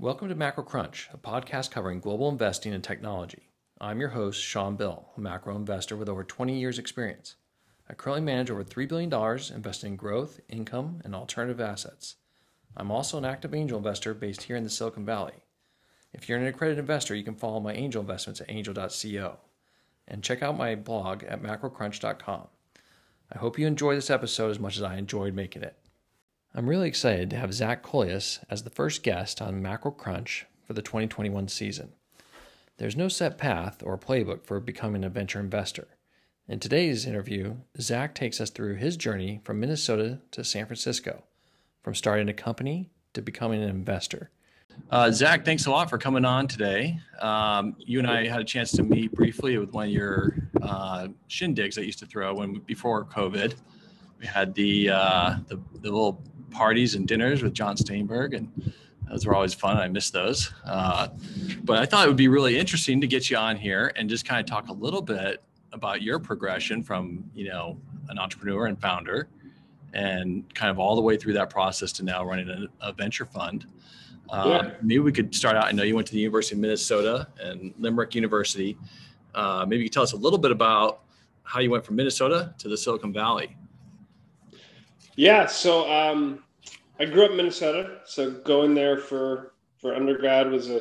Welcome to Macro Crunch, a podcast covering global investing and technology. I'm your host, Sean Bill, a macro investor with over 20 years' experience. I currently manage over $3 billion investing in growth, income, and alternative assets. I'm also an active angel investor based here in the Silicon Valley. If you're an accredited investor, you can follow my angel investments at angel.co and check out my blog at macrocrunch.com. I hope you enjoy this episode as much as I enjoyed making it. I'm really excited to have Zach Coelius as the first guest on Macro Crunch for the 2021 season. There's no set path or playbook for becoming a venture investor. In today's interview, Zach takes us through his journey from Minnesota to San Francisco, from starting a company to becoming an investor. Uh, Zach, thanks a lot for coming on today. Um, you and I had a chance to meet briefly with one of your uh, shindigs I used to throw when before COVID. We had the, uh, the, the little parties and dinners with John Steinberg, and those were always fun. I miss those. Uh, but I thought it would be really interesting to get you on here and just kind of talk a little bit about your progression from you know an entrepreneur and founder, and kind of all the way through that process to now running a, a venture fund. Uh, yeah. Maybe we could start out. I know you went to the University of Minnesota and Limerick University. Uh, maybe you could tell us a little bit about how you went from Minnesota to the Silicon Valley. Yeah, so um, I grew up in Minnesota, so going there for for undergrad was a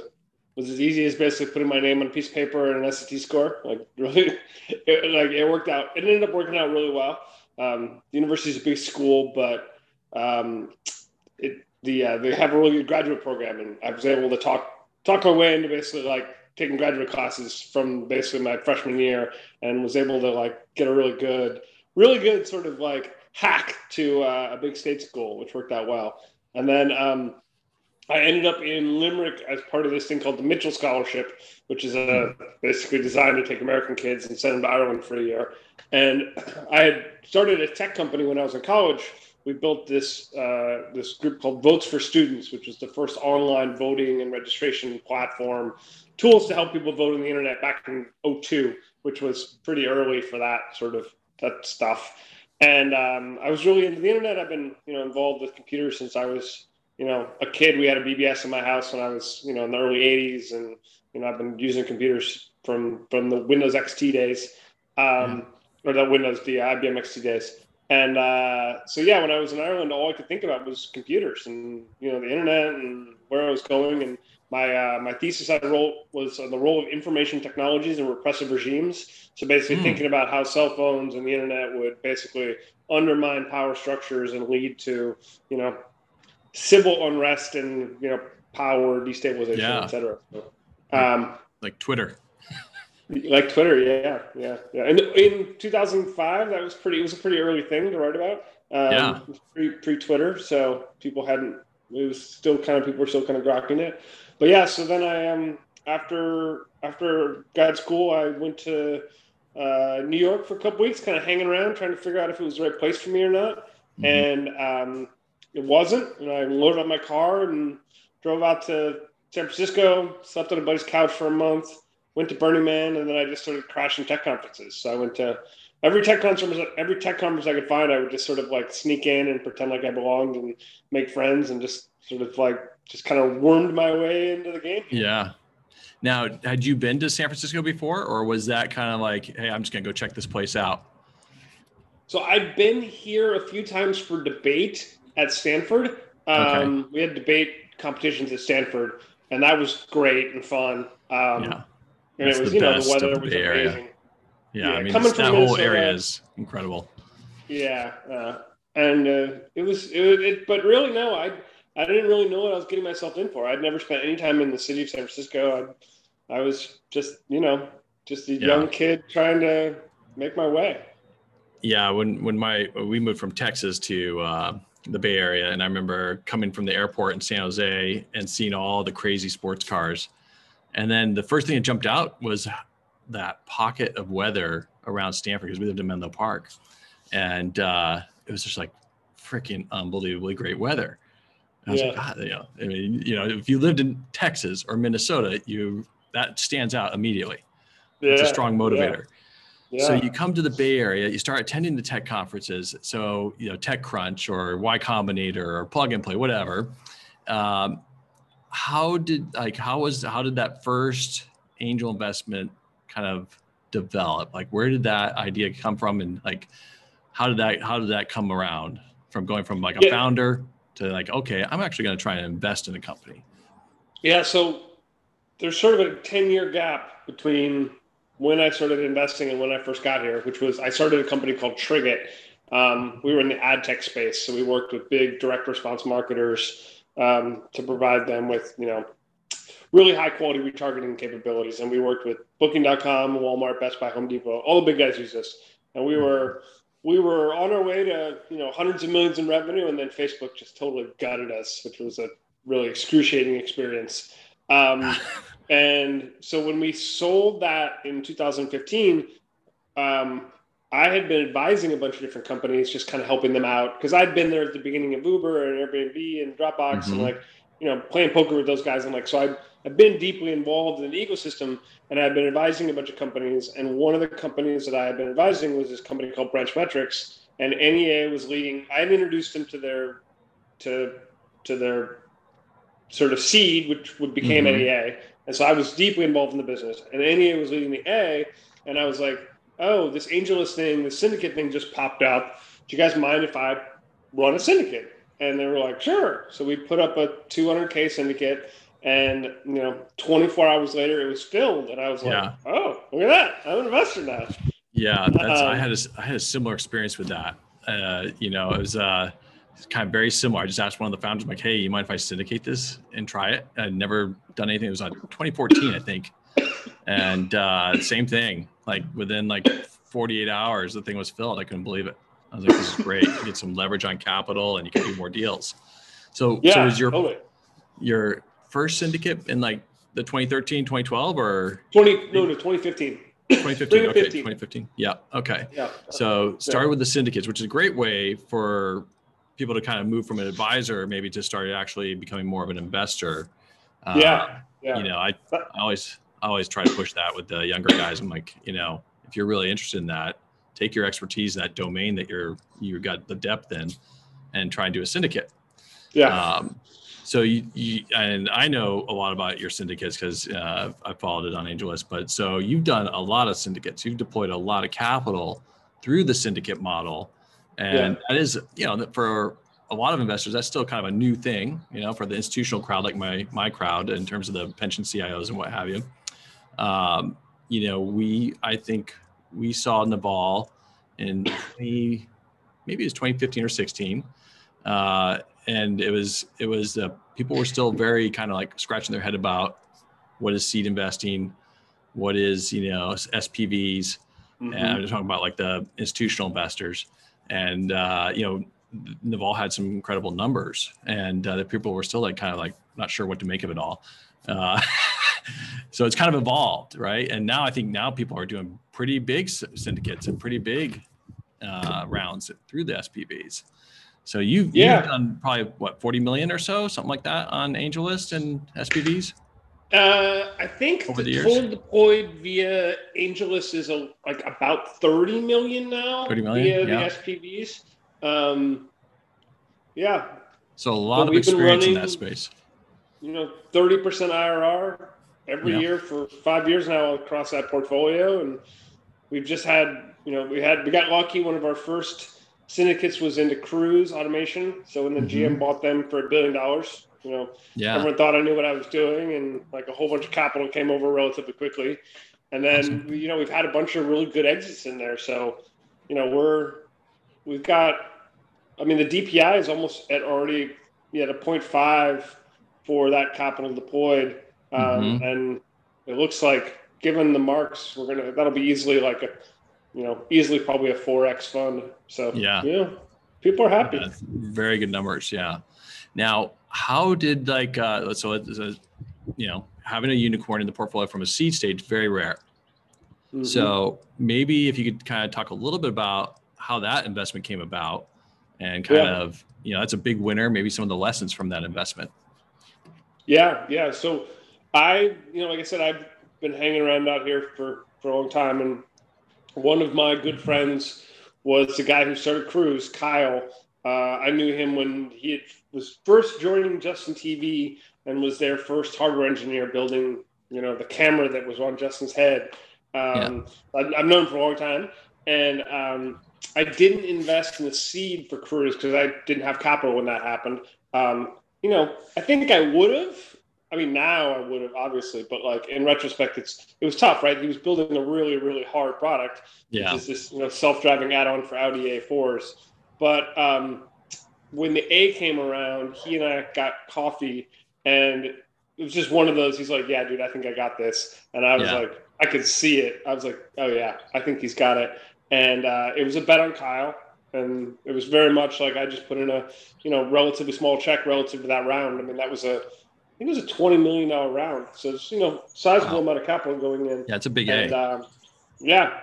was as easy as basically putting my name on a piece of paper and an SAT score. Like really, it, like it worked out. It ended up working out really well. Um, the university is a big school, but um, it the uh, they have a really good graduate program, and I was able to talk talk my way into basically like taking graduate classes from basically my freshman year, and was able to like get a really good, really good sort of like hack to uh, a big state school, which worked out well. And then um, I ended up in Limerick as part of this thing called the Mitchell Scholarship, which is a, basically designed to take American kids and send them to Ireland for a year. And I had started a tech company when I was in college. We built this uh, this group called Votes for Students, which was the first online voting and registration platform, tools to help people vote on the internet back in 02, which was pretty early for that sort of that stuff. And um, I was really into the internet. I've been, you know, involved with computers since I was, you know, a kid. We had a BBS in my house when I was, you know, in the early '80s, and you know, I've been using computers from from the Windows XT days, um, yeah. or the Windows the IBM XT days. And uh, so, yeah, when I was in Ireland, all I could think about was computers and you know the internet and where I was going. And my uh, my thesis I wrote was on the role of information technologies in repressive regimes. So basically, mm. thinking about how cell phones and the internet would basically undermine power structures and lead to you know civil unrest and you know power destabilization, yeah. etc. So, um, like Twitter. like Twitter, yeah, yeah, yeah. And in 2005, that was pretty. It was a pretty early thing to write about. Um, yeah. Pre pre Twitter, so people hadn't. It was still kind of people were still kind of grokking it but yeah, so then I um after after grad school, I went to uh, New York for a couple weeks, kind of hanging around, trying to figure out if it was the right place for me or not. Mm-hmm. And um, it wasn't. And I loaded up my car and drove out to San Francisco, slept on a buddy's couch for a month, went to Burning Man, and then I just started crashing tech conferences. So I went to every tech conference, every tech conference I could find. I would just sort of like sneak in and pretend like I belonged and make friends and just sort of like just kind of wormed my way into the game. Yeah. Now, had you been to San Francisco before, or was that kind of like, hey, I'm just gonna go check this place out? So I've been here a few times for debate at Stanford. Um, okay. We had debate competitions at Stanford, and that was great and fun. Um, yeah. And it was, you know, the weather was amazing. Area. Yeah, yeah, I mean, coming that whole area is incredible. Yeah, uh, and uh, it was, it, it, but really, no, I I didn't really know what I was getting myself in for. I'd never spent any time in the city of San Francisco. I, I was just, you know, just a yeah. young kid trying to make my way. Yeah, when when my we moved from Texas to uh, the Bay Area, and I remember coming from the airport in San Jose and seeing all the crazy sports cars, and then the first thing that jumped out was that pocket of weather around Stanford because we lived in Menlo Park, and uh, it was just like freaking unbelievably great weather. I was yeah. like, God, you know, I mean, you know, if you lived in Texas or Minnesota, you that stands out immediately. Yeah. It's a strong motivator. Yeah. So you come to the Bay Area, you start attending the tech conferences. So you know, TechCrunch or Y Combinator or Plug and Play, whatever. Um, how did like how was how did that first angel investment kind of develop? Like where did that idea come from and like how did that how did that come around from going from like a yeah. founder to like okay, I'm actually going to try and invest in a company? Yeah, so there's sort of a 10 year gap between when I started investing and when I first got here, which was I started a company called Triggit. Um, we were in the ad tech space, so we worked with big direct response marketers um, to provide them with you know really high quality retargeting capabilities. And we worked with Booking.com, Walmart, Best Buy, Home Depot. All the big guys use this, and we were we were on our way to you know hundreds of millions in revenue, and then Facebook just totally gutted us, which was a really excruciating experience. Um, and so when we sold that in 2015, um, I had been advising a bunch of different companies, just kind of helping them out because I'd been there at the beginning of Uber and Airbnb and Dropbox mm-hmm. and like, you know, playing poker with those guys. And like, so I, I've been deeply involved in the ecosystem and I've been advising a bunch of companies. And one of the companies that I had been advising was this company called Branch Metrics. And NEA was leading, I had introduced them to their, to, to their sort of seed, which would became mm-hmm. NEA. And so I was deeply involved in the business. And NEA was leading the A. And I was like, oh, this AngelList thing, this syndicate thing just popped up. Do you guys mind if I run a syndicate? And they were like, sure. So we put up a 200K syndicate. And, you know, 24 hours later, it was filled. And I was like, yeah. oh, look at that. I'm an investor now. Yeah. That's, um, I, had a, I had a similar experience with that. Uh, you know, it was, uh, kind of very similar. I just asked one of the founders, I'm like, hey, you mind if I syndicate this and try it? I'd never done anything. It was on 2014, I think. And uh, same thing, like within like 48 hours, the thing was filled. I couldn't believe it. I was like, this is great. You get some leverage on capital and you can do more deals. So, yeah, so was your, totally. your first syndicate in like the 2013, 2012 or 20, no, no, 2015. 2015. Okay, 2015. Yeah. Okay. Yeah. So started with the syndicates, which is a great way for people to kind of move from an advisor maybe to start actually becoming more of an investor. Uh, yeah, yeah. You know, I, I always I always try to push that with the younger guys. I'm like, you know, if you're really interested in that, take your expertise in that domain that you're you got the depth in, and try and do a syndicate. Yeah. Um, so you, you, and I know a lot about your syndicates because uh, I followed it on AngelList. But so you've done a lot of syndicates. You've deployed a lot of capital through the syndicate model and yeah. that is you know for a lot of investors that's still kind of a new thing you know for the institutional crowd like my my crowd in terms of the pension cios and what have you um, you know we i think we saw naval in 20, maybe it was 2015 or 16 uh, and it was it was uh, people were still very kind of like scratching their head about what is seed investing what is you know spvs mm-hmm. and i'm just talking about like the institutional investors and uh, you know Naval had some incredible numbers, and uh, the people were still like kind of like not sure what to make of it all. Uh, so it's kind of evolved, right? And now I think now people are doing pretty big syndicates and pretty big uh, rounds through the SPVs. So you've, yeah. you've done probably what 40 million or so, something like that on AngelList and SPVs. Uh, I think Over the, the total deployed via AngelList is a, like about 30 million now 30 million, via yeah. the SPVs. Um, yeah. So a lot but of experience running, in that space. You know, 30% IRR every yeah. year for five years now across that portfolio. And we've just had, you know, we had, we got lucky. One of our first syndicates was into cruise automation. So when the mm-hmm. GM bought them for a billion dollars, you know, yeah. everyone thought I knew what I was doing, and like a whole bunch of capital came over relatively quickly. And then awesome. you know we've had a bunch of really good exits in there. So you know we're we've got. I mean the DPI is almost at already yeah, at a 0.5 for that capital deployed, um, mm-hmm. and it looks like given the marks, we're gonna that'll be easily like a you know easily probably a 4x fund. So yeah, yeah, people are happy. Yeah, very good numbers. Yeah. Now, how did like uh, so it's a, you know having a unicorn in the portfolio from a seed stage very rare. Mm-hmm. So maybe if you could kind of talk a little bit about how that investment came about and kind yeah. of you know that's a big winner maybe some of the lessons from that investment yeah yeah so i you know like i said i've been hanging around out here for for a long time and one of my good friends was the guy who started cruise kyle uh, i knew him when he had was first joining Justin TV and was their first hardware engineer building, you know, the camera that was on Justin's head. Um, yeah. I've known for a long time, and um, I didn't invest in the seed for Cruise because I didn't have capital when that happened. Um, you know, I think I would have. I mean, now I would have obviously, but like in retrospect, it's it was tough, right? He was building a really, really hard product. Yeah. Is this you know self-driving add-on for Audi A4s. But um, when the A came around, he and I got coffee, and it was just one of those. He's like, "Yeah, dude, I think I got this," and I was yeah. like, I could see it. I was like, "Oh yeah, I think he's got it." And uh, it was a bet on Kyle, and it was very much like I just put in a, you know, relatively small check relative to that round. I mean, that was a, I think it was a twenty million dollar round, so it's you know sizable wow. amount of capital going in. Yeah, it's a big and, A. Um, yeah,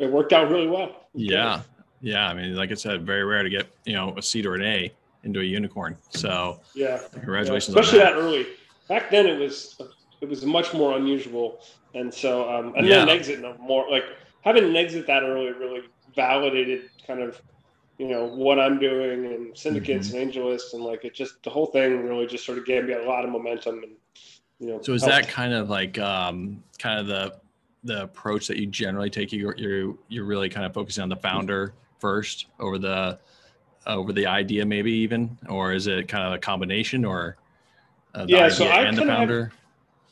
it worked out really well. Yeah, yeah. I mean, like I said, very rare to get you know a seed or an A into a unicorn. So yeah, congratulations. Yeah. Especially that. that. early. Back then, it was it was much more unusual, and so um, and yeah. then exit no more like having an exit that early really validated kind of you know what I'm doing and syndicates mm-hmm. and AngelList and like it just the whole thing really just sort of gave me a lot of momentum and you know. So is helped. that kind of like um, kind of the the approach that you generally take? You you're you're really kind of focusing on the founder first over the over the idea maybe even, or is it kind of a combination or uh, the yeah, idea so I and the founder? Have,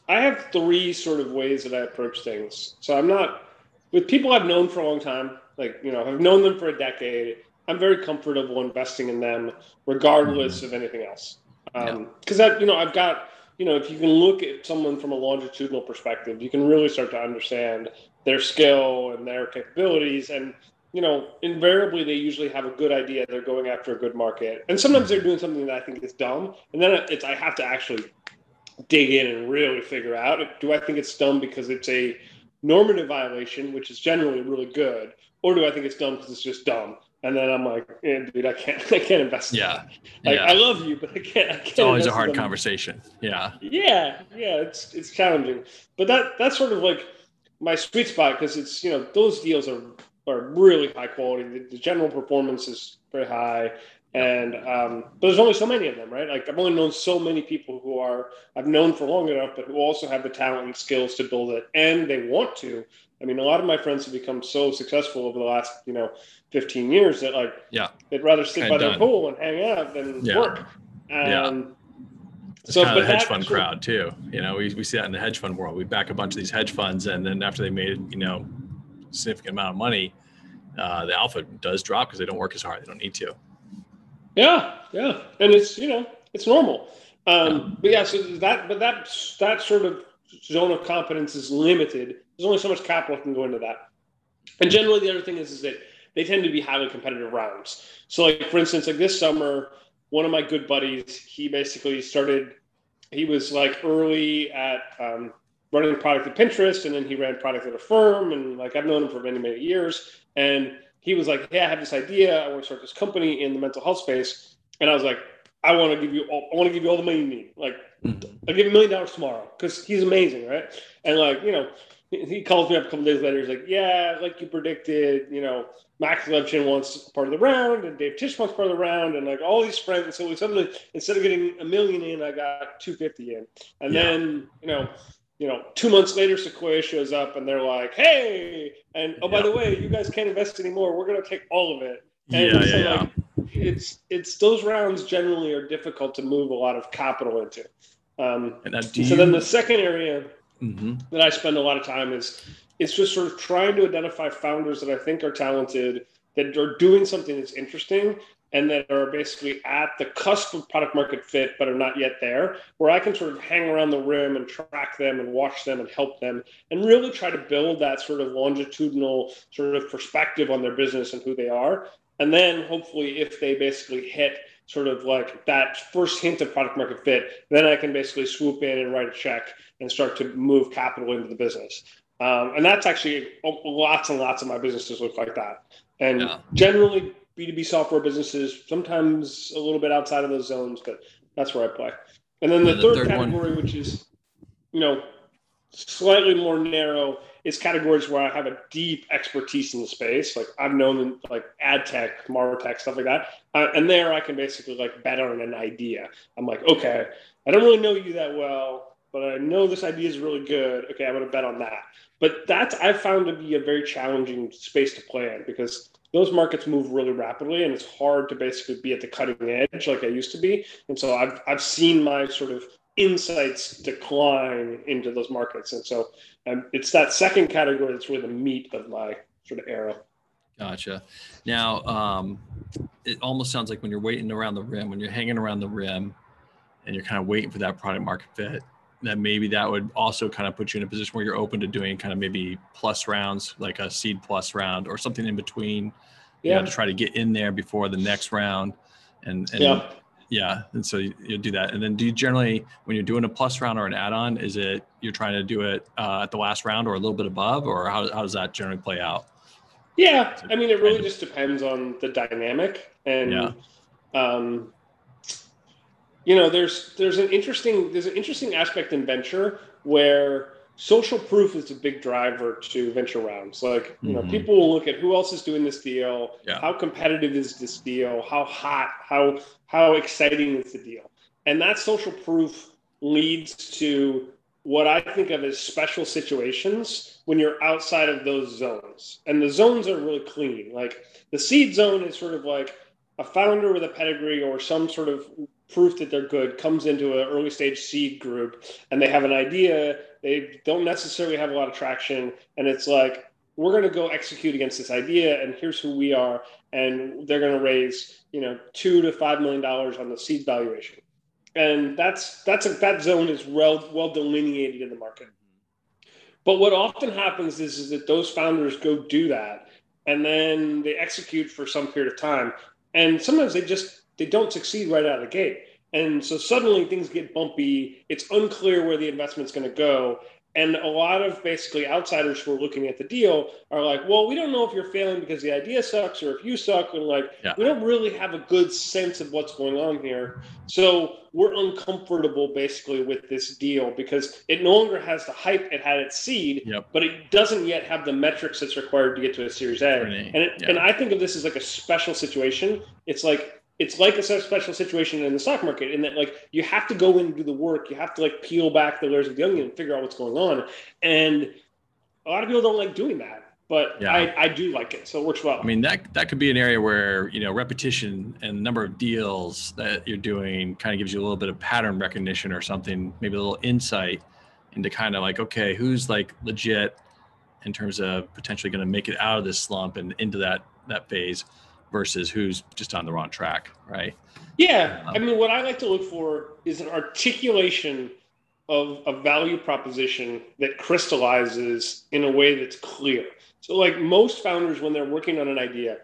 I have three sort of ways that I approach things. So I'm not with people I've known for a long time, like you know, I've known them for a decade. I'm very comfortable investing in them, regardless mm-hmm. of anything else. Because um, yeah. that, you know, I've got, you know, if you can look at someone from a longitudinal perspective, you can really start to understand their skill and their capabilities. And, you know, invariably they usually have a good idea. They're going after a good market. And sometimes they're doing something that I think is dumb. And then it's, I have to actually dig in and really figure out do I think it's dumb because it's a normative violation, which is generally really good, or do I think it's dumb because it's just dumb? And then I'm like, eh, dude, I can't, I can't invest. Yeah, like, yeah. I love you, but I can't. I can't it's always a hard conversation. Yeah, yeah, yeah. It's it's challenging, but that that's sort of like my sweet spot because it's you know those deals are are really high quality. The, the general performance is very high, and um, but there's only so many of them, right? Like I've only known so many people who are I've known for long enough, but who also have the talent and skills to build it, and they want to. I mean, a lot of my friends have become so successful over the last, you know, 15 years that like, yeah, they'd rather sit by their pool and hang out than yeah. work. Um, yeah. It's so, kind of the hedge fund crowd too. You know, we, we see that in the hedge fund world. We back a bunch of these hedge funds, and then after they made, you know, significant amount of money, uh, the alpha does drop because they don't work as hard. They don't need to. Yeah, yeah, and it's you know it's normal. Um, yeah. But yeah, so that but that that sort of zone of competence is limited. There's only so much capital can go into that. And generally, the other thing is is that they tend to be highly competitive rounds. So, like for instance, like this summer, one of my good buddies, he basically started. He was like early at um, running product at Pinterest, and then he ran product at Affirm, and like I've known him for many many years, and he was like, "Hey, I have this idea. I want to start this company in the mental health space." And I was like, "I want to give you all. I want to give you all the money you need. Like, mm-hmm. I'll give you a million dollars tomorrow because he's amazing, right?" And like, you know, he calls me up a couple days later. He's like, "Yeah, like you predicted. You know, Max Levchin wants part of the round, and Dave Tisch wants part of the round, and like all these friends. And so we suddenly, instead of getting a million in, I got two fifty in, and yeah. then you know." you know, two months later, Sequoia shows up and they're like, "Hey, and oh by the way, you guys can't invest anymore. We're going to take all of it." And yeah, so, yeah, like, It's it's those rounds generally are difficult to move a lot of capital into. Um, so you... then the second area mm-hmm. that I spend a lot of time is it's just sort of trying to identify founders that I think are talented that are doing something that's interesting and that are basically at the cusp of product market fit but are not yet there where i can sort of hang around the rim and track them and watch them and help them and really try to build that sort of longitudinal sort of perspective on their business and who they are and then hopefully if they basically hit sort of like that first hint of product market fit then i can basically swoop in and write a check and start to move capital into the business um, and that's actually lots and lots of my businesses look like that and yeah. generally B2B software businesses, sometimes a little bit outside of those zones, but that's where I play. And then the, the third, third, category, one. which is, you know, slightly more narrow, is categories where I have a deep expertise in the space. Like I've known like ad tech, martech, stuff like that. Uh, and there I can basically like bet on an idea. I'm like, okay, I don't really know you that well, but I know this idea is really good. Okay, I'm to bet on that. But that's I found to be a very challenging space to play in because those markets move really rapidly and it's hard to basically be at the cutting edge like I used to be. And so I've I've seen my sort of insights decline into those markets. And so um, it's that second category that's really the meat of my sort of arrow. Gotcha. Now, um, it almost sounds like when you're waiting around the rim, when you're hanging around the rim and you're kind of waiting for that product market fit, that maybe that would also kind of put you in a position where you're open to doing kind of maybe plus rounds, like a seed plus round or something in between, yeah. you know, to try to get in there before the next round. And, and yeah. Yeah. And so you, you, do that. And then do you generally, when you're doing a plus round or an add-on, is it, you're trying to do it uh, at the last round or a little bit above, or how, how does that generally play out? Yeah. I mean, it really just depends on the dynamic and, yeah. um, you know, there's there's an interesting there's an interesting aspect in venture where social proof is a big driver to venture rounds. Like, you know, mm-hmm. people will look at who else is doing this deal, yeah. how competitive is this deal, how hot, how how exciting is the deal. And that social proof leads to what I think of as special situations when you're outside of those zones. And the zones are really clean. Like the seed zone is sort of like a founder with a pedigree or some sort of proof that they're good comes into an early stage seed group and they have an idea they don't necessarily have a lot of traction and it's like we're going to go execute against this idea and here's who we are and they're going to raise you know two to five million dollars on the seed valuation. And that's that's a that zone is well well delineated in the market. But what often happens is, is that those founders go do that and then they execute for some period of time and sometimes they just they don't succeed right out of the gate. And so suddenly things get bumpy. It's unclear where the investment's going to go. And a lot of basically outsiders who are looking at the deal are like, well, we don't know if you're failing because the idea sucks or if you suck. And like, yeah. we don't really have a good sense of what's going on here. So we're uncomfortable basically with this deal because it no longer has the hype it had at seed, yep. but it doesn't yet have the metrics that's required to get to a Series A. And, it, yeah. and I think of this as like a special situation. It's like it's like a special situation in the stock market in that like you have to go in and do the work. You have to like peel back the layers of the onion and figure out what's going on. And a lot of people don't like doing that but yeah. I, I do like it so it works well. I mean that that could be an area where you know repetition and number of deals that you're doing kind of gives you a little bit of pattern recognition or something maybe a little insight into kind of like okay who's like legit in terms of potentially going to make it out of this slump and into that that phase versus who's just on the wrong track, right? Yeah. Um, I mean, what I like to look for is an articulation of a value proposition that crystallizes in a way that's clear. So, like most founders, when they're working on an idea,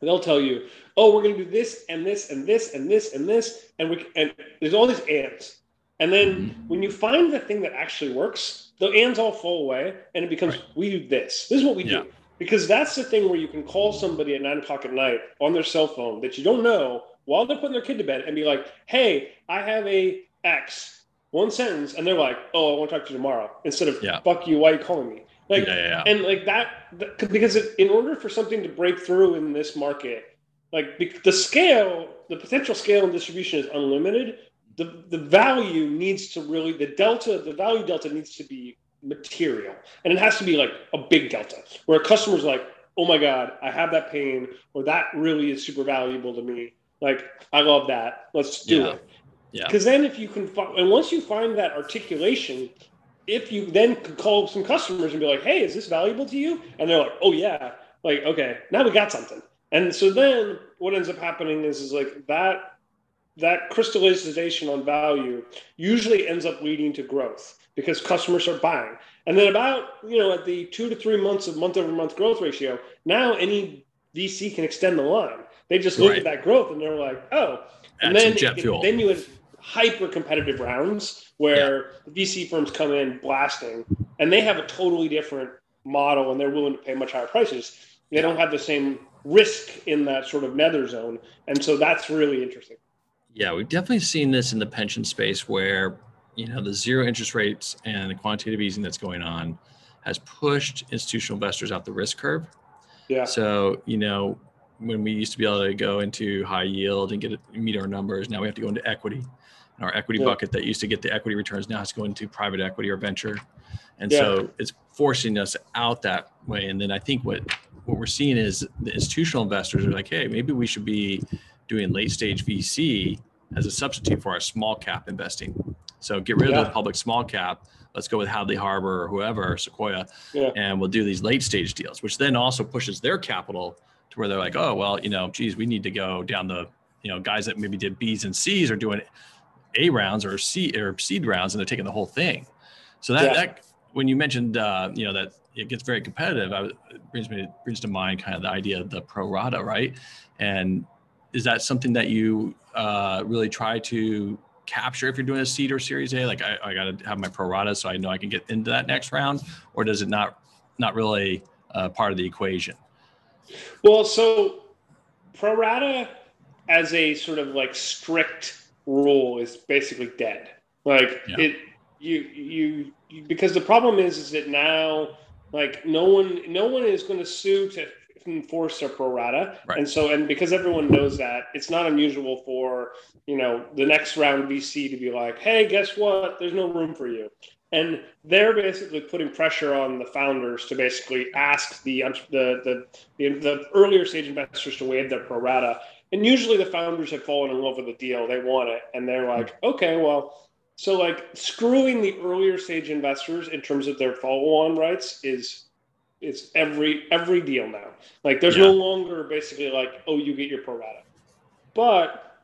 they'll tell you, "Oh, we're going to do this and this and this and this and this," and we and there's all these ands. And then mm-hmm. when you find the thing that actually works, the ands all fall away, and it becomes, right. "We do this. This is what we yeah. do." Because that's the thing where you can call somebody at nine o'clock at night on their cell phone that you don't know while they're putting their kid to bed and be like, "Hey, I have a X." One sentence, and they're like, "Oh, I want to talk to you tomorrow." Instead of yeah. "Fuck you, why are you calling me?" Like, yeah, yeah, and like that, because in order for something to break through in this market, like the scale, the potential scale and distribution is unlimited. The the value needs to really the delta, the value delta needs to be material. And it has to be like a big delta where a customer's like, oh my God, I have that pain, or that really is super valuable to me. Like, I love that. Let's do yeah. it. Yeah. Because then if you can find, and once you find that articulation, if you then could call some customers and be like, hey, is this valuable to you? And they're like, oh yeah. Like, okay, now we got something. And so then what ends up happening is, is like that that crystallization on value usually ends up leading to growth because customers are buying. And then about, you know, at the two to three months of month over month growth ratio, now any VC can extend the line. They just look right. at that growth and they're like, oh, and then, it, then you have hyper competitive rounds where yeah. VC firms come in blasting and they have a totally different model and they're willing to pay much higher prices. They don't have the same risk in that sort of nether zone. And so that's really interesting. Yeah, we've definitely seen this in the pension space where you know the zero interest rates and the quantitative easing that's going on has pushed institutional investors out the risk curve. Yeah. So you know when we used to be able to go into high yield and get it, meet our numbers, now we have to go into equity. And our equity yeah. bucket that used to get the equity returns now has to go into private equity or venture. And yeah. so it's forcing us out that way. And then I think what what we're seeing is the institutional investors are like, hey, maybe we should be doing late stage VC as a substitute for our small cap investing. So get rid yeah. of the public small cap. Let's go with Hadley Harbor or whoever, Sequoia, yeah. and we'll do these late stage deals, which then also pushes their capital to where they're like, oh, well, you know, geez, we need to go down the, you know, guys that maybe did B's and C's are doing A rounds or C or seed rounds and they're taking the whole thing. So that, yeah. that when you mentioned, uh, you know, that it gets very competitive, I, it brings me brings to mind kind of the idea of the pro rata, right? And is that something that you uh, really try to capture if you're doing a seed or series A? Like I, I got to have my pro rata so I know I can get into that next round, or does it not not really uh, part of the equation? Well, so pro rata as a sort of like strict rule is basically dead. Like yeah. it, you, you, you, because the problem is, is that now, like no one, no one is going to sue to enforce their pro rata. Right. And so, and because everyone knows that, it's not unusual for, you know, the next round VC to be like, hey, guess what? There's no room for you. And they're basically putting pressure on the founders to basically ask the, the, the, the, the earlier stage investors to waive their pro rata. And usually the founders have fallen in love with the deal. They want it. And they're mm-hmm. like, okay, well, so like screwing the earlier stage investors in terms of their follow on rights is it's every every deal now. Like there's yeah. no longer basically like, oh, you get your pro rata. But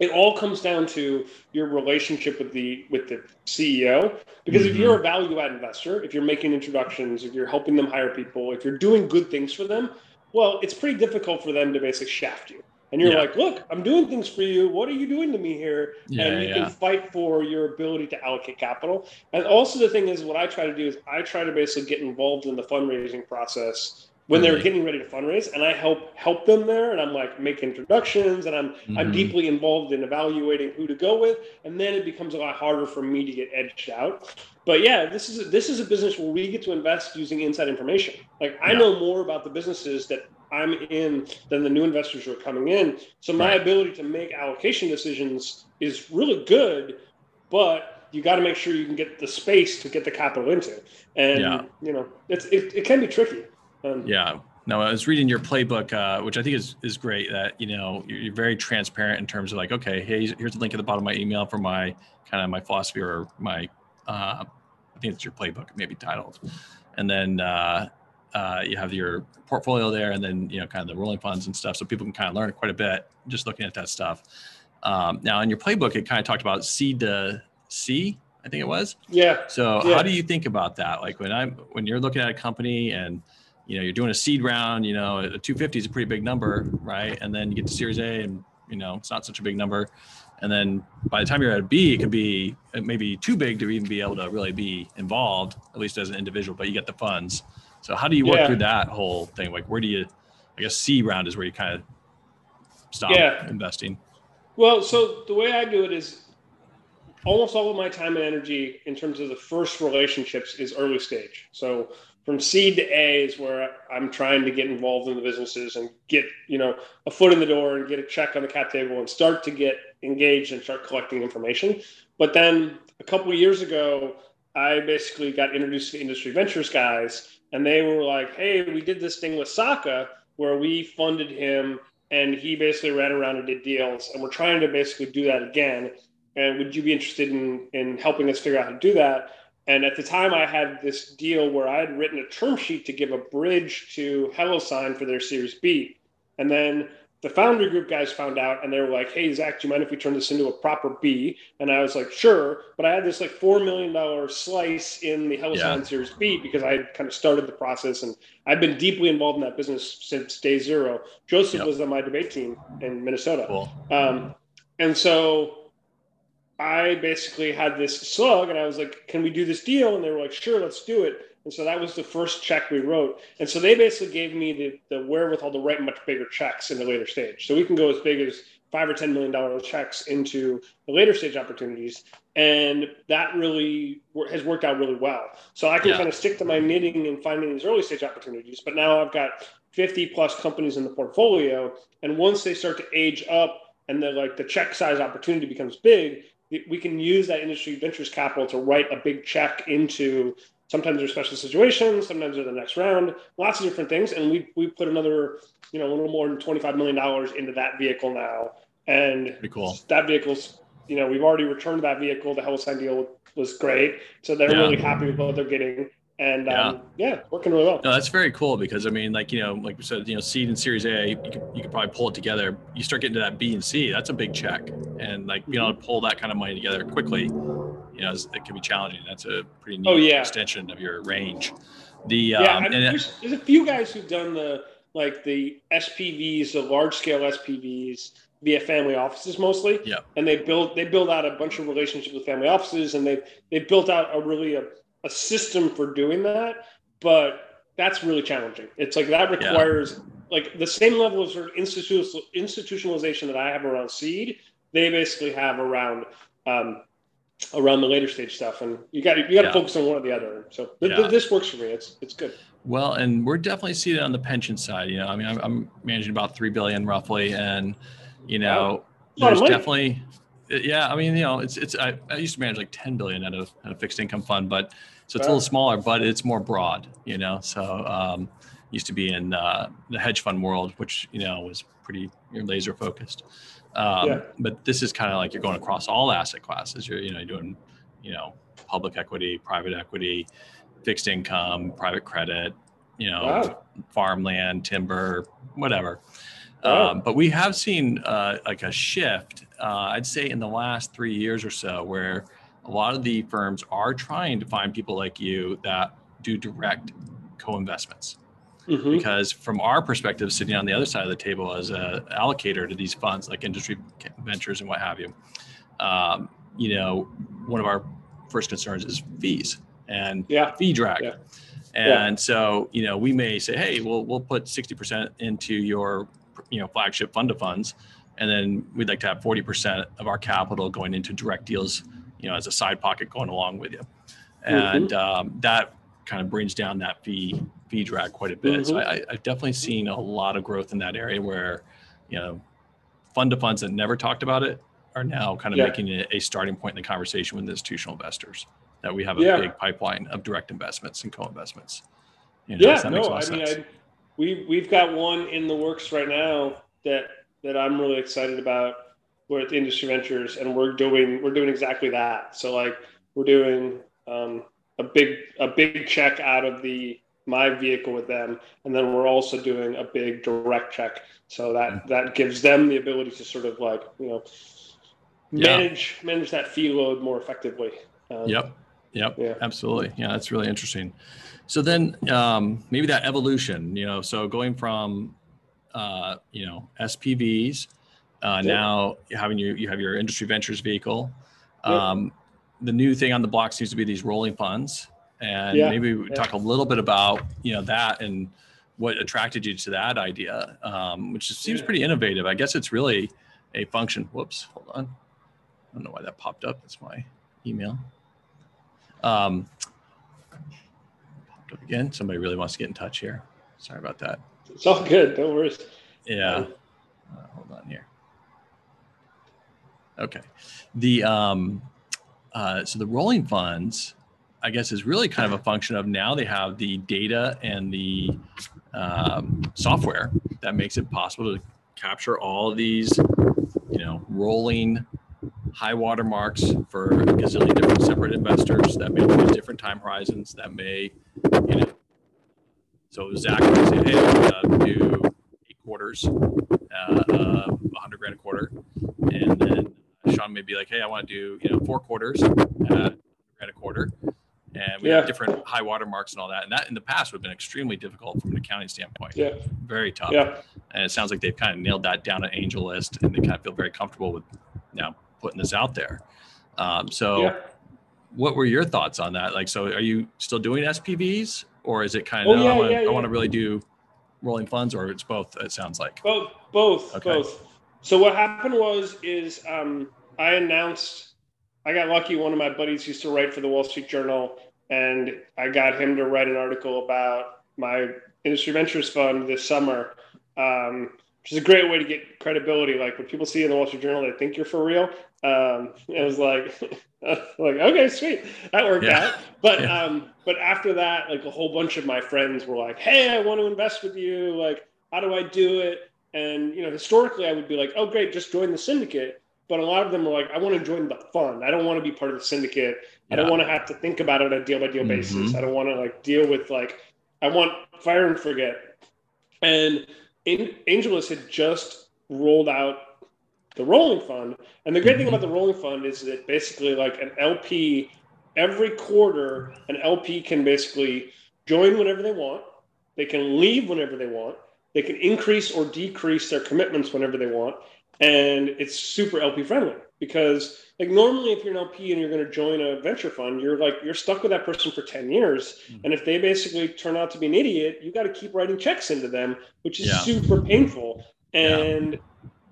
it all comes down to your relationship with the with the CEO. Because mm-hmm. if you're a value add investor, if you're making introductions, if you're helping them hire people, if you're doing good things for them, well, it's pretty difficult for them to basically shaft you and you're yeah. like, look, I'm doing things for you. What are you doing to me here? Yeah, and you yeah. can fight for your ability to allocate capital. And also, the thing is, what I try to do is I try to basically get involved in the fundraising process when they're getting ready to fundraise and i help help them there and i'm like make introductions and i'm mm-hmm. i'm deeply involved in evaluating who to go with and then it becomes a lot harder for me to get edged out but yeah this is a, this is a business where we get to invest using inside information like i know more about the businesses that i'm in than the new investors who are coming in so my right. ability to make allocation decisions is really good but you got to make sure you can get the space to get the capital into and yeah. you know it's it, it can be tricky um, yeah. No, I was reading your playbook, uh, which I think is is great. That you know you're, you're, very transparent in terms of like, okay, hey, here's the link at the bottom of my email for my kind of my philosophy or my, uh, I think it's your playbook, maybe titled, and then uh, uh, you have your portfolio there, and then you know kind of the rolling funds and stuff, so people can kind of learn quite a bit just looking at that stuff. Um, now, in your playbook, it kind of talked about seed to C, I think it was. Yeah. So, yeah. how do you think about that? Like when I'm when you're looking at a company and you know you're doing a seed round you know a 250 is a pretty big number right and then you get to series a and you know it's not such a big number and then by the time you're at a b it could be maybe too big to even be able to really be involved at least as an individual but you get the funds so how do you work yeah. through that whole thing like where do you i guess c round is where you kind of stop yeah. investing well so the way i do it is almost all of my time and energy in terms of the first relationships is early stage so from seed to A is where I'm trying to get involved in the businesses and get, you know, a foot in the door and get a check on the cap table and start to get engaged and start collecting information. But then a couple of years ago, I basically got introduced to industry ventures guys and they were like, Hey, we did this thing with Sacca where we funded him and he basically ran around and did deals and we're trying to basically do that again. And would you be interested in, in helping us figure out how to do that? And at the time, I had this deal where I had written a term sheet to give a bridge to HelloSign for their Series B. And then the Foundry Group guys found out and they were like, hey, Zach, do you mind if we turn this into a proper B? And I was like, sure. But I had this like $4 million slice in the HelloSign yeah. Series B because I had kind of started the process and I've been deeply involved in that business since day zero. Joseph yep. was on my debate team in Minnesota. Cool. Um, and so I basically had this slug and I was like, can we do this deal? And they were like, sure, let's do it. And so that was the first check we wrote. And so they basically gave me the, the wherewithal to write much bigger checks in the later stage. So we can go as big as five or $10 million checks into the later stage opportunities. And that really has worked out really well. So I can yeah. kind of stick to my knitting and finding these early stage opportunities. But now I've got 50 plus companies in the portfolio. And once they start to age up and the like the check size opportunity becomes big, we can use that industry ventures capital to write a big check into sometimes there's special situations, sometimes they're the next round, lots of different things. And we we put another, you know, a little more than twenty five million dollars into that vehicle now, and Pretty cool. that vehicle's, you know, we've already returned that vehicle. The HelloSign deal was great, so they're Yeah. really happy with what they're getting, and um, yeah, working really well. No, that's very cool because I mean, like you know, like we said, you know, seed and Series A, you could, you could probably pull it together. You start getting to that B and C, that's a big check, and like you know, to pull that kind of money together quickly, you know, it can be challenging. That's a pretty neat Oh, yeah. extension of your range. The yeah, um, I mean, there's, there's a few guys who've done the like the SPVs, the large scale SPVs via family offices mostly. Yeah. And they build they build out a bunch of relationships with family offices, and they they built out a really a, a system for doing that. But that's really challenging. It's like that Yeah. requires like the same level of sort of institutional institutionalization that I have around seed. They basically have around. Um, around the later stage stuff and you got you got to Yeah. focus on one or the other so th- Yeah. th- this works for me it's it's good Well, and we're definitely seeing it on the pension side. You know, I mean, I'm, I'm managing about three billion roughly, and you know, Wow. Of there's definitely, yeah. I mean, you know, it's it's. I, I used to manage like ten billion at a, at a fixed income fund, but so it's a little smaller, but it's more broad. You know, so um, used to be in uh, the hedge fund world, which you know was pretty you're laser focused. Um, Yeah. But this is kind of like you're going across all asset classes. You're you know you're doing you know public equity, private equity, fixed income, private credit, you know, Wow. farmland, timber, whatever. Wow. Um, but we have seen uh, like a shift, uh, I'd say, in the last three years or so, where a lot of the firms are trying to find people like you that do direct co-investments. Mhm. Because from our perspective, sitting on the other side of the table as a allocator to these funds, like industry ventures and what have you, um, you know, one of our first concerns is fees and Yeah. fee drag. Yeah. And so, you know, we may say, hey, we'll we'll put 60% into your, you know, flagship fund of funds, and then we'd like to have 40% of our capital going into direct deals, you know, as a side pocket going along with you. And um, that kind of brings down that fee fee drag quite a bit. So Mhm. I, I've definitely seen a lot of growth in that area where, you know, fund to funds that never talked about it are now kind of Yeah. making it a starting point in the conversation with institutional investors that we have a Yeah. big pipeline of direct investments and co-investments. You know, yeah make no a i lot of mean sense? I, we we've got one in the works right now that that i'm really excited about we're at the industry ventures and we're doing we're doing exactly that so like we're doing um, a big a big check out of the my vehicle with them and then we're also doing a big direct check so that Mm. that gives them the ability to sort of like you know Yeah. manage manage that fee load more effectively um, Yep. Yep. Yeah. Absolutely. Yeah, that's really interesting. So then um, maybe that evolution, you know, so going from, uh, you know, SPVs, uh, Yeah. now having you, you have your industry ventures vehicle. Um, the new thing on the block seems to be these rolling funds. And Yeah. maybe we Yeah. talk a little bit about, you know, that and what attracted you to that idea, um, which seems Yeah. pretty innovative. I guess it's really a function. Whoops, hold on. I don't know why that popped up. That's my email. Um, popped up again. Somebody really wants to get in touch here. Sorry about that. it's all good no worries Yeah. Uh, hold on here. Okay. The um, uh, so the rolling funds, I guess, is really kind of a function of now they have the data and the um, software that makes it possible to capture all these, you know, rolling high water marks for a gazillion different separate investors that may use different time horizons that may, you know. So Zach would say, hey, I'm gonna do eight quarters, uh, uh, 100 grand a quarter, and then Sean may be like, hey, I want to do you know four quarters 100 grand a quarter, and we Yeah. have different high water marks and all that. And that in the past would have been extremely difficult from an accounting standpoint. yeah Very tough. yeah And it sounds like they've kind of nailed that down at Angel List, and they kind of feel very comfortable with now putting this out there. Um, so, yeah what were your thoughts on that? Like, so are you still doing SPVs, or is it kind of, Oh, yeah, I want yeah, to yeah. really do rolling funds, or it's both? It sounds like. Both, both, Okay. both. So what happened was, is um, I announced. I got lucky. One of my buddies used to write for the Wall Street Journal, and I got him to write an article about my industry ventures fund this summer. Um, which is a great way to get credibility. Like when people see you in the Wall Street Journal, they think you're for real. Um, it was like, like okay, sweet, that worked yeah. out. But yeah. um, but after that, like a whole bunch of my friends were like, hey, I want to invest with you. Like, how do I do it? And you know, historically, I would be like, oh, great, just join the syndicate. But a lot of them were like, I want to join the fund. I don't want to be part of the syndicate. Yeah. I don't want to have to think about it on a deal by deal mm-hmm. basis. I don't want to like deal with like, I want fire and forget. And in, AngelList had just rolled out the rolling fund. And the great thing about the rolling fund is that basically, like an LP, every quarter, an LP can basically join whenever they want, they can leave whenever they want, they can increase or decrease their commitments whenever they want. And it's super LP friendly because like normally if you're an LP and you're going to join a venture fund, you're like you're stuck with that person for 10 years. Mm-hmm. And if they basically turn out to be an idiot, you got to keep writing checks into them, which is yeah. super painful. And yeah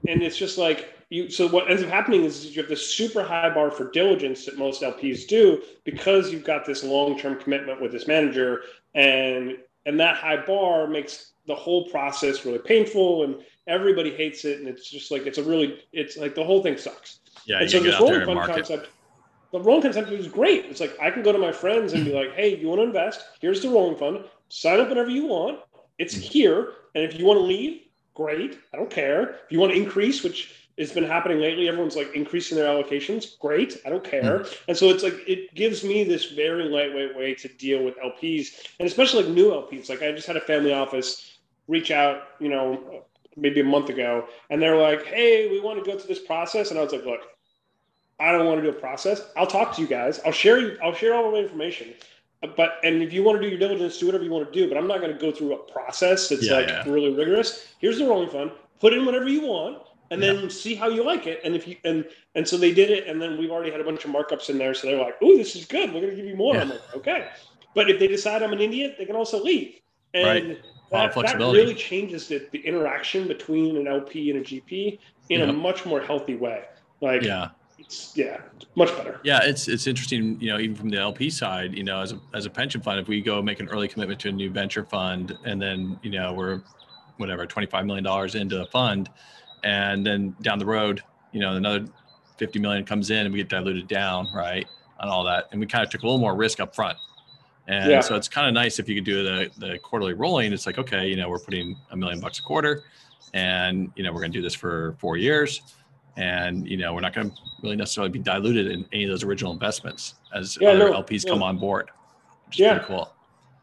and it's just like you so what ends up happening is you have this super high bar for diligence that most lps do because you've got this long-term commitment with this manager and and that high bar makes the whole process really painful and everybody hates it and it's just like it's a really it's like the whole thing sucks yeah and so this rolling fund concept the rolling concept is great it's like i can go to my friends and be like hey you want to invest here's the rolling fund sign up whenever you want it's mm. here and if you want to leave great. I don't care. If you want to increase, which has been happening lately, everyone's like increasing their allocations. Great. I don't care. Mm. And so it's like, it gives me this very lightweight way to deal with LPs and especially like new LPs. Like I just had a family office reach out, you know, maybe a month ago, and they're like, hey, we want to go through this process. And I was like, look, I don't want to do a process. I'll talk to you guys. I'll share you, I'll share all the information but and if you want to do your diligence, do whatever you want to do. But I'm not going to go through a process that's yeah, like yeah. really rigorous. Here's the rolling fund. Put in whatever you want, and yeah. then see how you like it. And if you and and so they did it, and then we've already had a bunch of markups in there. So they're like, "Oh, this is good. We're going to give you more." I'm like, "Okay." But if they decide I'm an idiot, they can also leave. And right. That, that really changes the, the interaction between an LP and a GP in a much more healthy way. Like, yeah it's yeah, much better. Yeah, it's it's interesting. You know, even from the LP side, you know, as a as a pension fund, if we go make an early commitment to a new venture fund, and then you know we're whatever twenty five million dollars into the fund, and then down the road, you know, another fifty million comes in, and we get diluted down, right, on all that, and we kind of took a little more risk up front. And yeah. so it's kind of nice if you could do the the quarterly rolling. It's like okay, you know, we're putting a million bucks a quarter, and you know, we're going to do this for four years and you know we're not going to really necessarily be diluted in any of those original investments as yeah, other no, LPs come on board. Which yeah, cool.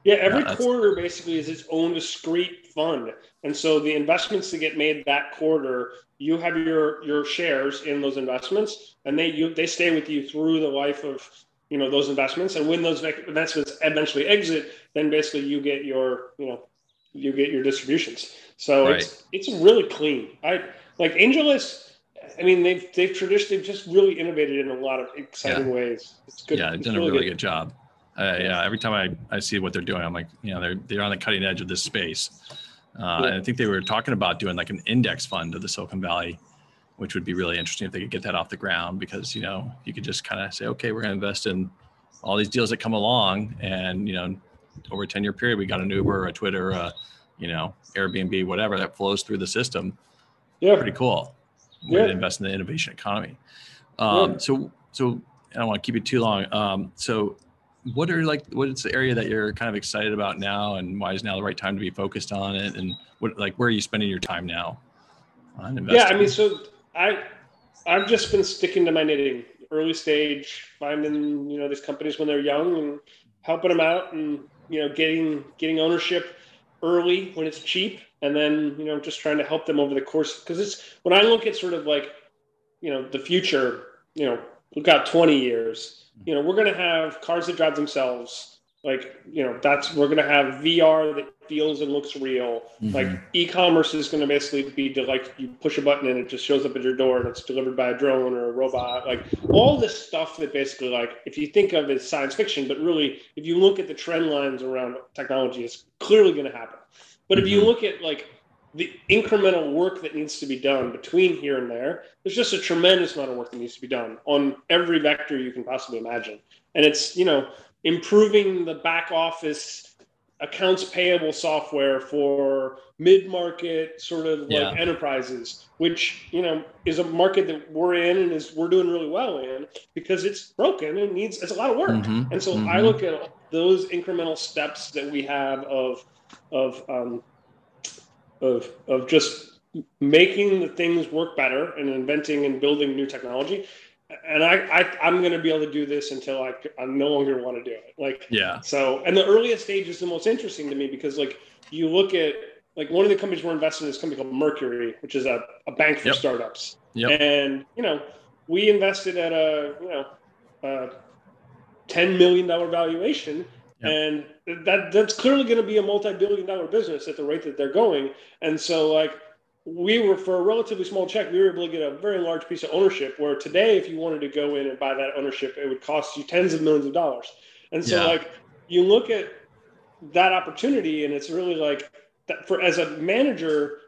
Yeah, every yeah, quarter basically is its own discrete fund, and so the investments that get made that quarter, you have your your shares in those investments, and they you they stay with you through the life of you know those investments, and when those investments eventually exit, then basically you get your you know you get your distributions. So right. it's it's really clean. I like AngelList I mean, they've they've traditionally just really innovated in a lot of exciting yeah. ways. It's good. Yeah, they've done really a really good, good job. Uh, yeah, every time I, I see what they're doing, I'm like, you know, they're they're on the cutting edge of this space. Uh, yeah. And I think they were talking about doing like an index fund of the Silicon Valley, which would be really interesting if they could get that off the ground because you know you could just kind of say, okay, we're going to invest in all these deals that come along, and you know, over a ten year period, we got an Uber, a Twitter, a, you know, Airbnb, whatever that flows through the system. Yeah, pretty cool way yeah. invest in the innovation economy. Um, yeah. So, so I don't want to keep it too long. Um, so, what are like what is the area that you're kind of excited about now, and why is now the right time to be focused on it? And what like where are you spending your time now? yeah, I mean, so I I've just been sticking to my knitting, early stage, finding you know these companies when they're young and helping them out, and you know getting getting ownership early when it's cheap and then you know just trying to help them over the course. Because it's when i look at sort of like you know the future you know we've got 20 years you know we're going to have cars that drive themselves. Like you know that's we're going to have vr that feels and looks real mm-hmm. like e-commerce is going to basically be to like you push a button and it just shows up at your door and it's delivered by a drone or a robot like all this stuff that basically like if you think of it as science fiction but really if you look at the trend lines around technology it's clearly going to happen but mm-hmm. if you mm-hmm. look at like the incremental work that needs to be done between here and there, there's just a tremendous amount of work that needs to be done on every vector you can possibly imagine. And it's, you know, improving the back office accounts payable software for mid-market sort of like Yeah. enterprises which you know is a market that we're in and is we're doing really well in because it's broken and needs it's a lot of work Mhm, and so mhm. i look at those incremental steps that we have of of um, of of just making the things work better and inventing and building new technology and i, I i'm going to be able to do this until i i no longer want to do it like Yeah. so, and the earliest stage is the most interesting to me because, like, you look at like one of the companies we're investing in is a company called Mercury, which is a, a bank for Yep. startups. Yep. And you know, we invested at a you know, a ten million dollar valuation, Yep. and that that's clearly going to be a multi billion dollar business at the rate that they're going. And so, like. We were for a relatively small check. We were able to get a very large piece of ownership. Where today, if you wanted to go in and buy that ownership, it would cost you tens of millions of dollars. And so, Yeah. like, you look at that opportunity and it's really like that for as a manager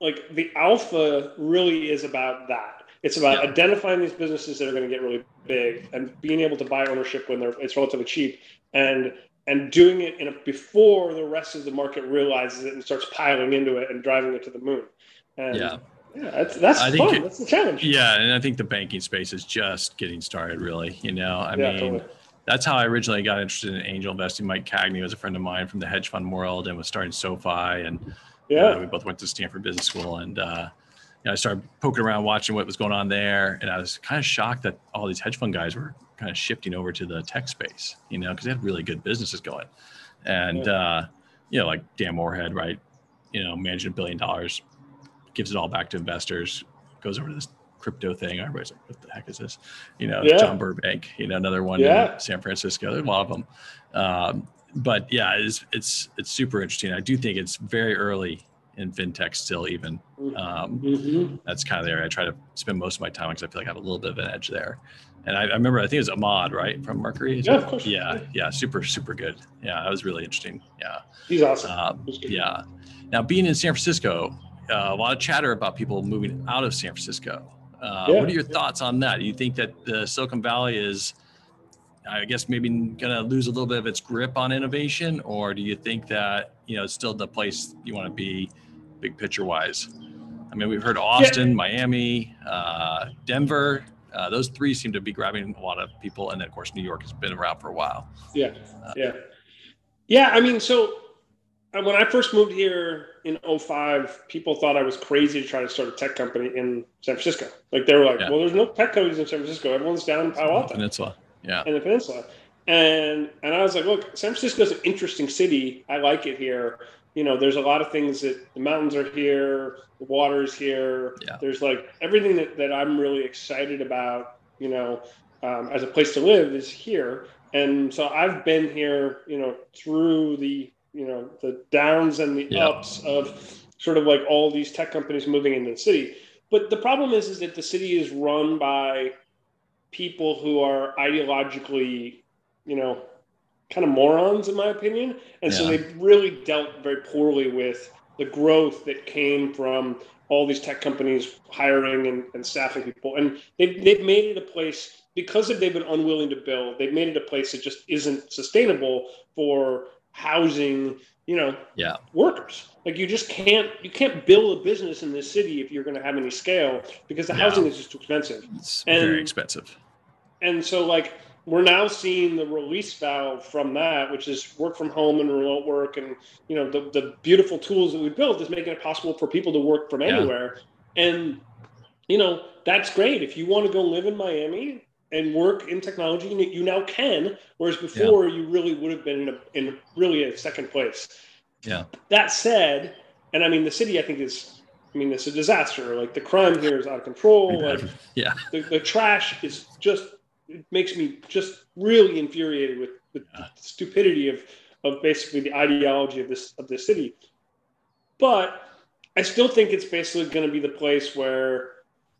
like the alpha really is about that it's about Yeah. identifying these businesses that are going to get really big and being able to buy ownership when they're it's relatively cheap and and doing it in a, before the rest of the market realizes it and starts piling into it and driving it to the moon and Yeah. yeah that's that's I fun that's the challenge Yeah, and I think the banking space is just getting started. Really, you know, I Yeah, mean, totally. that's how I originally got interested in angel investing. Mike Cagney was a friend of mine from the hedge fund world and was starting SoFi, and yeah know, we both went to Stanford Business School, and uh, you know, I started poking around, watching what was going on there, and I was kind of shocked that all these hedge fund guys were kind of shifting over to the tech space, you know, because they had really good businesses going, and uh, you know, like Dan Morehead, right? You know, managing a billion dollars, gives it all back to investors, goes over to this crypto thing. Everybody's like, "What the heck is this?" You know, Yeah. John Burbank, you know, another one Yeah. in San Francisco. There's a lot of them. Um, but yeah, it's it's it's super interesting. I do think it's very early in fintech still. Even um, Mhm. that's kind of the area I try to spend most of my time because I feel like I have a little bit of an edge there. And I, I remember, I think it was Immad, right, from Mercury. Yeah, of course. Yeah, yeah, super, super good. Yeah, that was really interesting. Yeah. he's awesome Um, He's yeah. Now, being in San Francisco, uh, a lot of chatter about people moving out of San Francisco. Uh, Yeah. What are your thoughts on that? Do you think that the Silicon Valley is, I guess, maybe going to lose a little bit of its grip on innovation, or do you think that you know it's still the place you want to be, big picture wise? I mean, we've heard Austin, Miami, uh, Denver. Uh, those three seem to be grabbing a lot of people, and then of course New York has been around for a while. Yeah, yeah, yeah. I mean, so uh, when I first moved here in 05, people thought I was crazy to try to start a tech company in San Francisco. Like they were like, Yeah. "Well, there's no tech companies in San Francisco. Everyone's down in Palo Alto Peninsula. Yeah. in the peninsula." And and I was like, "Look, San Francisco is an interesting city. I like it here. You know, there's a lot of things that the mountains are here, the water's here. Yeah. There's like everything that, that I'm really excited about. You know, um, as a place to live is here." and so I've been here, you know, through the you know the downs and the Yeah. ups of sort of like all these tech companies moving into the city. But the problem is, is that the city is run by people who are ideologically, you know, kind of morons, in my opinion, and so they really dealt very poorly with the growth that came from all these tech companies hiring and, and staffing people, and they've they've made it a place because if they've been unwilling to build. They've made it a place that just isn't sustainable for housing. You know, Yeah. workers. Like you just can't you can't build a business in this city if you're going to have any scale because the housing is just too expensive. It's And- very expensive. And so like we're now seeing the release valve from that, which is work from home and remote work, and you know the the beautiful tools that we built is making it possible for people to work from Yeah. anywhere. And you know that's great if you want to go live in Miami and work in technology, you you now can. Whereas before, you really would have been in, a, in really a second place. Yeah. That said, and I mean the city, I think is, I mean it's a disaster. Like the crime here is out of control. Like. Yeah. the, the trash is just it makes me just really infuriated with, with Yeah. the stupidity of of basically the ideology of this of this city. But I still think it's basically going to be the place where,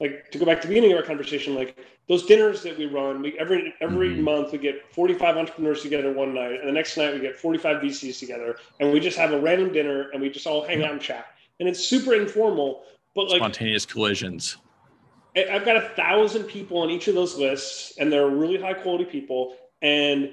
like, to go back to the beginning of our conversation, like those dinners that we run, we every every Mhm. month we get 45 entrepreneurs together one night, and the next night we get 45 VCs together, and we just have a random dinner and we just all hang out and chat, and it's super informal. But like Spontaneous collisions. I- I've got a thousand people on each of those lists, and they're really high quality people. And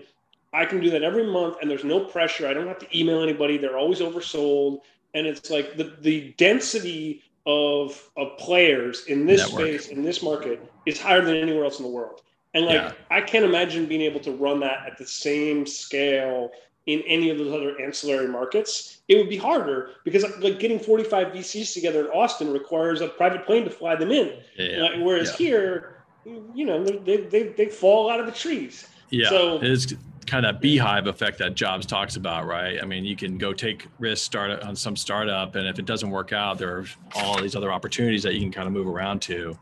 I can do that every month, and there's no pressure. I don't have to email anybody. They're always oversold, and it's like the the density of of players in this Network. space in this market is higher than anywhere else in the world. And like yeah. I can't imagine being able to run that at the same scale in any of those other ancillary markets. It would be harder because like getting 45 VCs together in Austin requires a private plane to fly them in. Yeah. Uh, whereas yeah. here, you know, they, they, they fall out of the trees. Yeah. So it's kind of that beehive effect that Jobs talks about, right? I mean, you can go take risks, start on some startup, and if it doesn't work out, there are all these other opportunities that you can kind of move around to.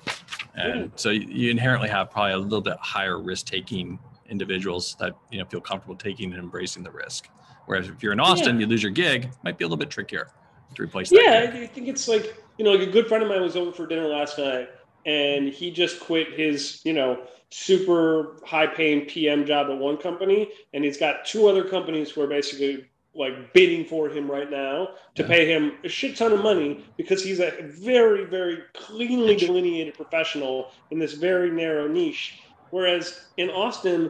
And so you inherently have probably a little bit higher risk taking individuals that you know feel comfortable taking and embracing the risk. Whereas if you're in Austin, yeah. you lose your gig, might be a little bit trickier to replace. Yeah, I think it's like you know, like a good friend of mine was over for dinner last night, and he just quit his you know super high paying PM job at one company, and he's got two other companies who are basically like bidding for him right now to yeah. pay him a shit ton of money because he's a very very cleanly delineated professional in this very narrow niche whereas in austin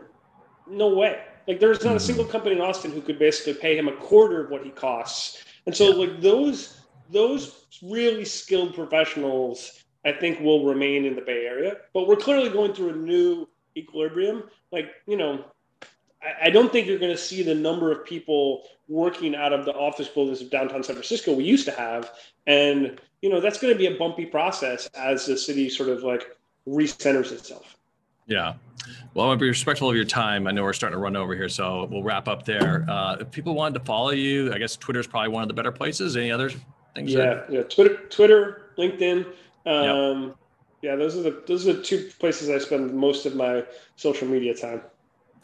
no way. Like there's not a single mm-hmm. company in Austin who could basically pay him a quarter of what he costs. And so yeah. like those those really skilled professionals I think will remain in the Bay Area. But we're clearly going through a new equilibrium. Like, you know, I, I don't think you're going to see the number of people working out of the office buildings of downtown San Francisco we used to have. And, you know, that's going to be a bumpy process as the city sort of like recenters itself. Yeah. Well, I want to be respectful of your time. I know we're starting to run over here, so we'll wrap up there. Uh, if people wanted to follow you, I guess Twitter is probably one of the better places. Any other things? Yeah, that... yeah. Twitter, Twitter, LinkedIn. Um, yep. Yeah, those are the those are the two places I spend most of my social media time.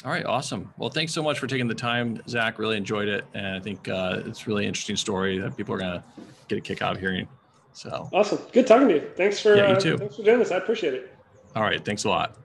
All right, awesome. Well, thanks so much for taking the time, Zach. Really enjoyed it, and I think uh, it's really interesting story that people are gonna get a kick out of hearing. So awesome, good talking to you. Thanks for yeah, you uh, too. thanks for doing this. I appreciate it. All right, thanks a lot.